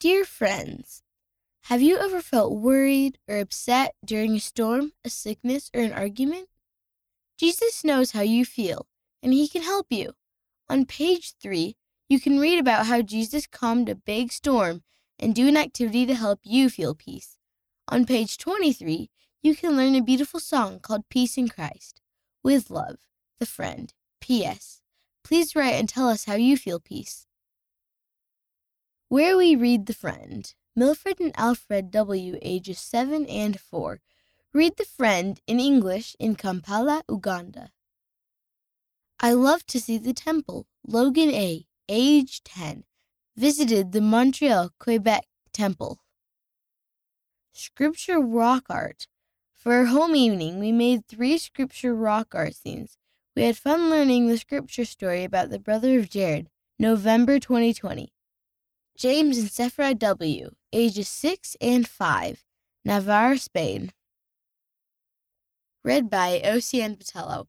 Dear friends, have you ever felt worried or upset during a storm, a sickness, or an argument? Jesus knows how you feel, and he can help you. On page 3, you can read about how Jesus calmed a big storm and do an activity to help you feel peace. On page 23, you can learn a beautiful song called Peace in Christ. With love, the friend. P.S. Please write and tell us how you feel peace. Where we read The Friend. Milfred and Alfred W., ages 7 and 4, read The Friend in English in Kampala, Uganda. I love to see the temple. Logan A., age 10, visited the Montreal, Quebec temple. Scripture rock art. For our home evening, we made three scripture rock art scenes. We had fun learning the scripture story about the brother of Jared, November 2020. James and Sephra W., ages 6 and 5, Navarre, Spain. Read by Ocean Patello.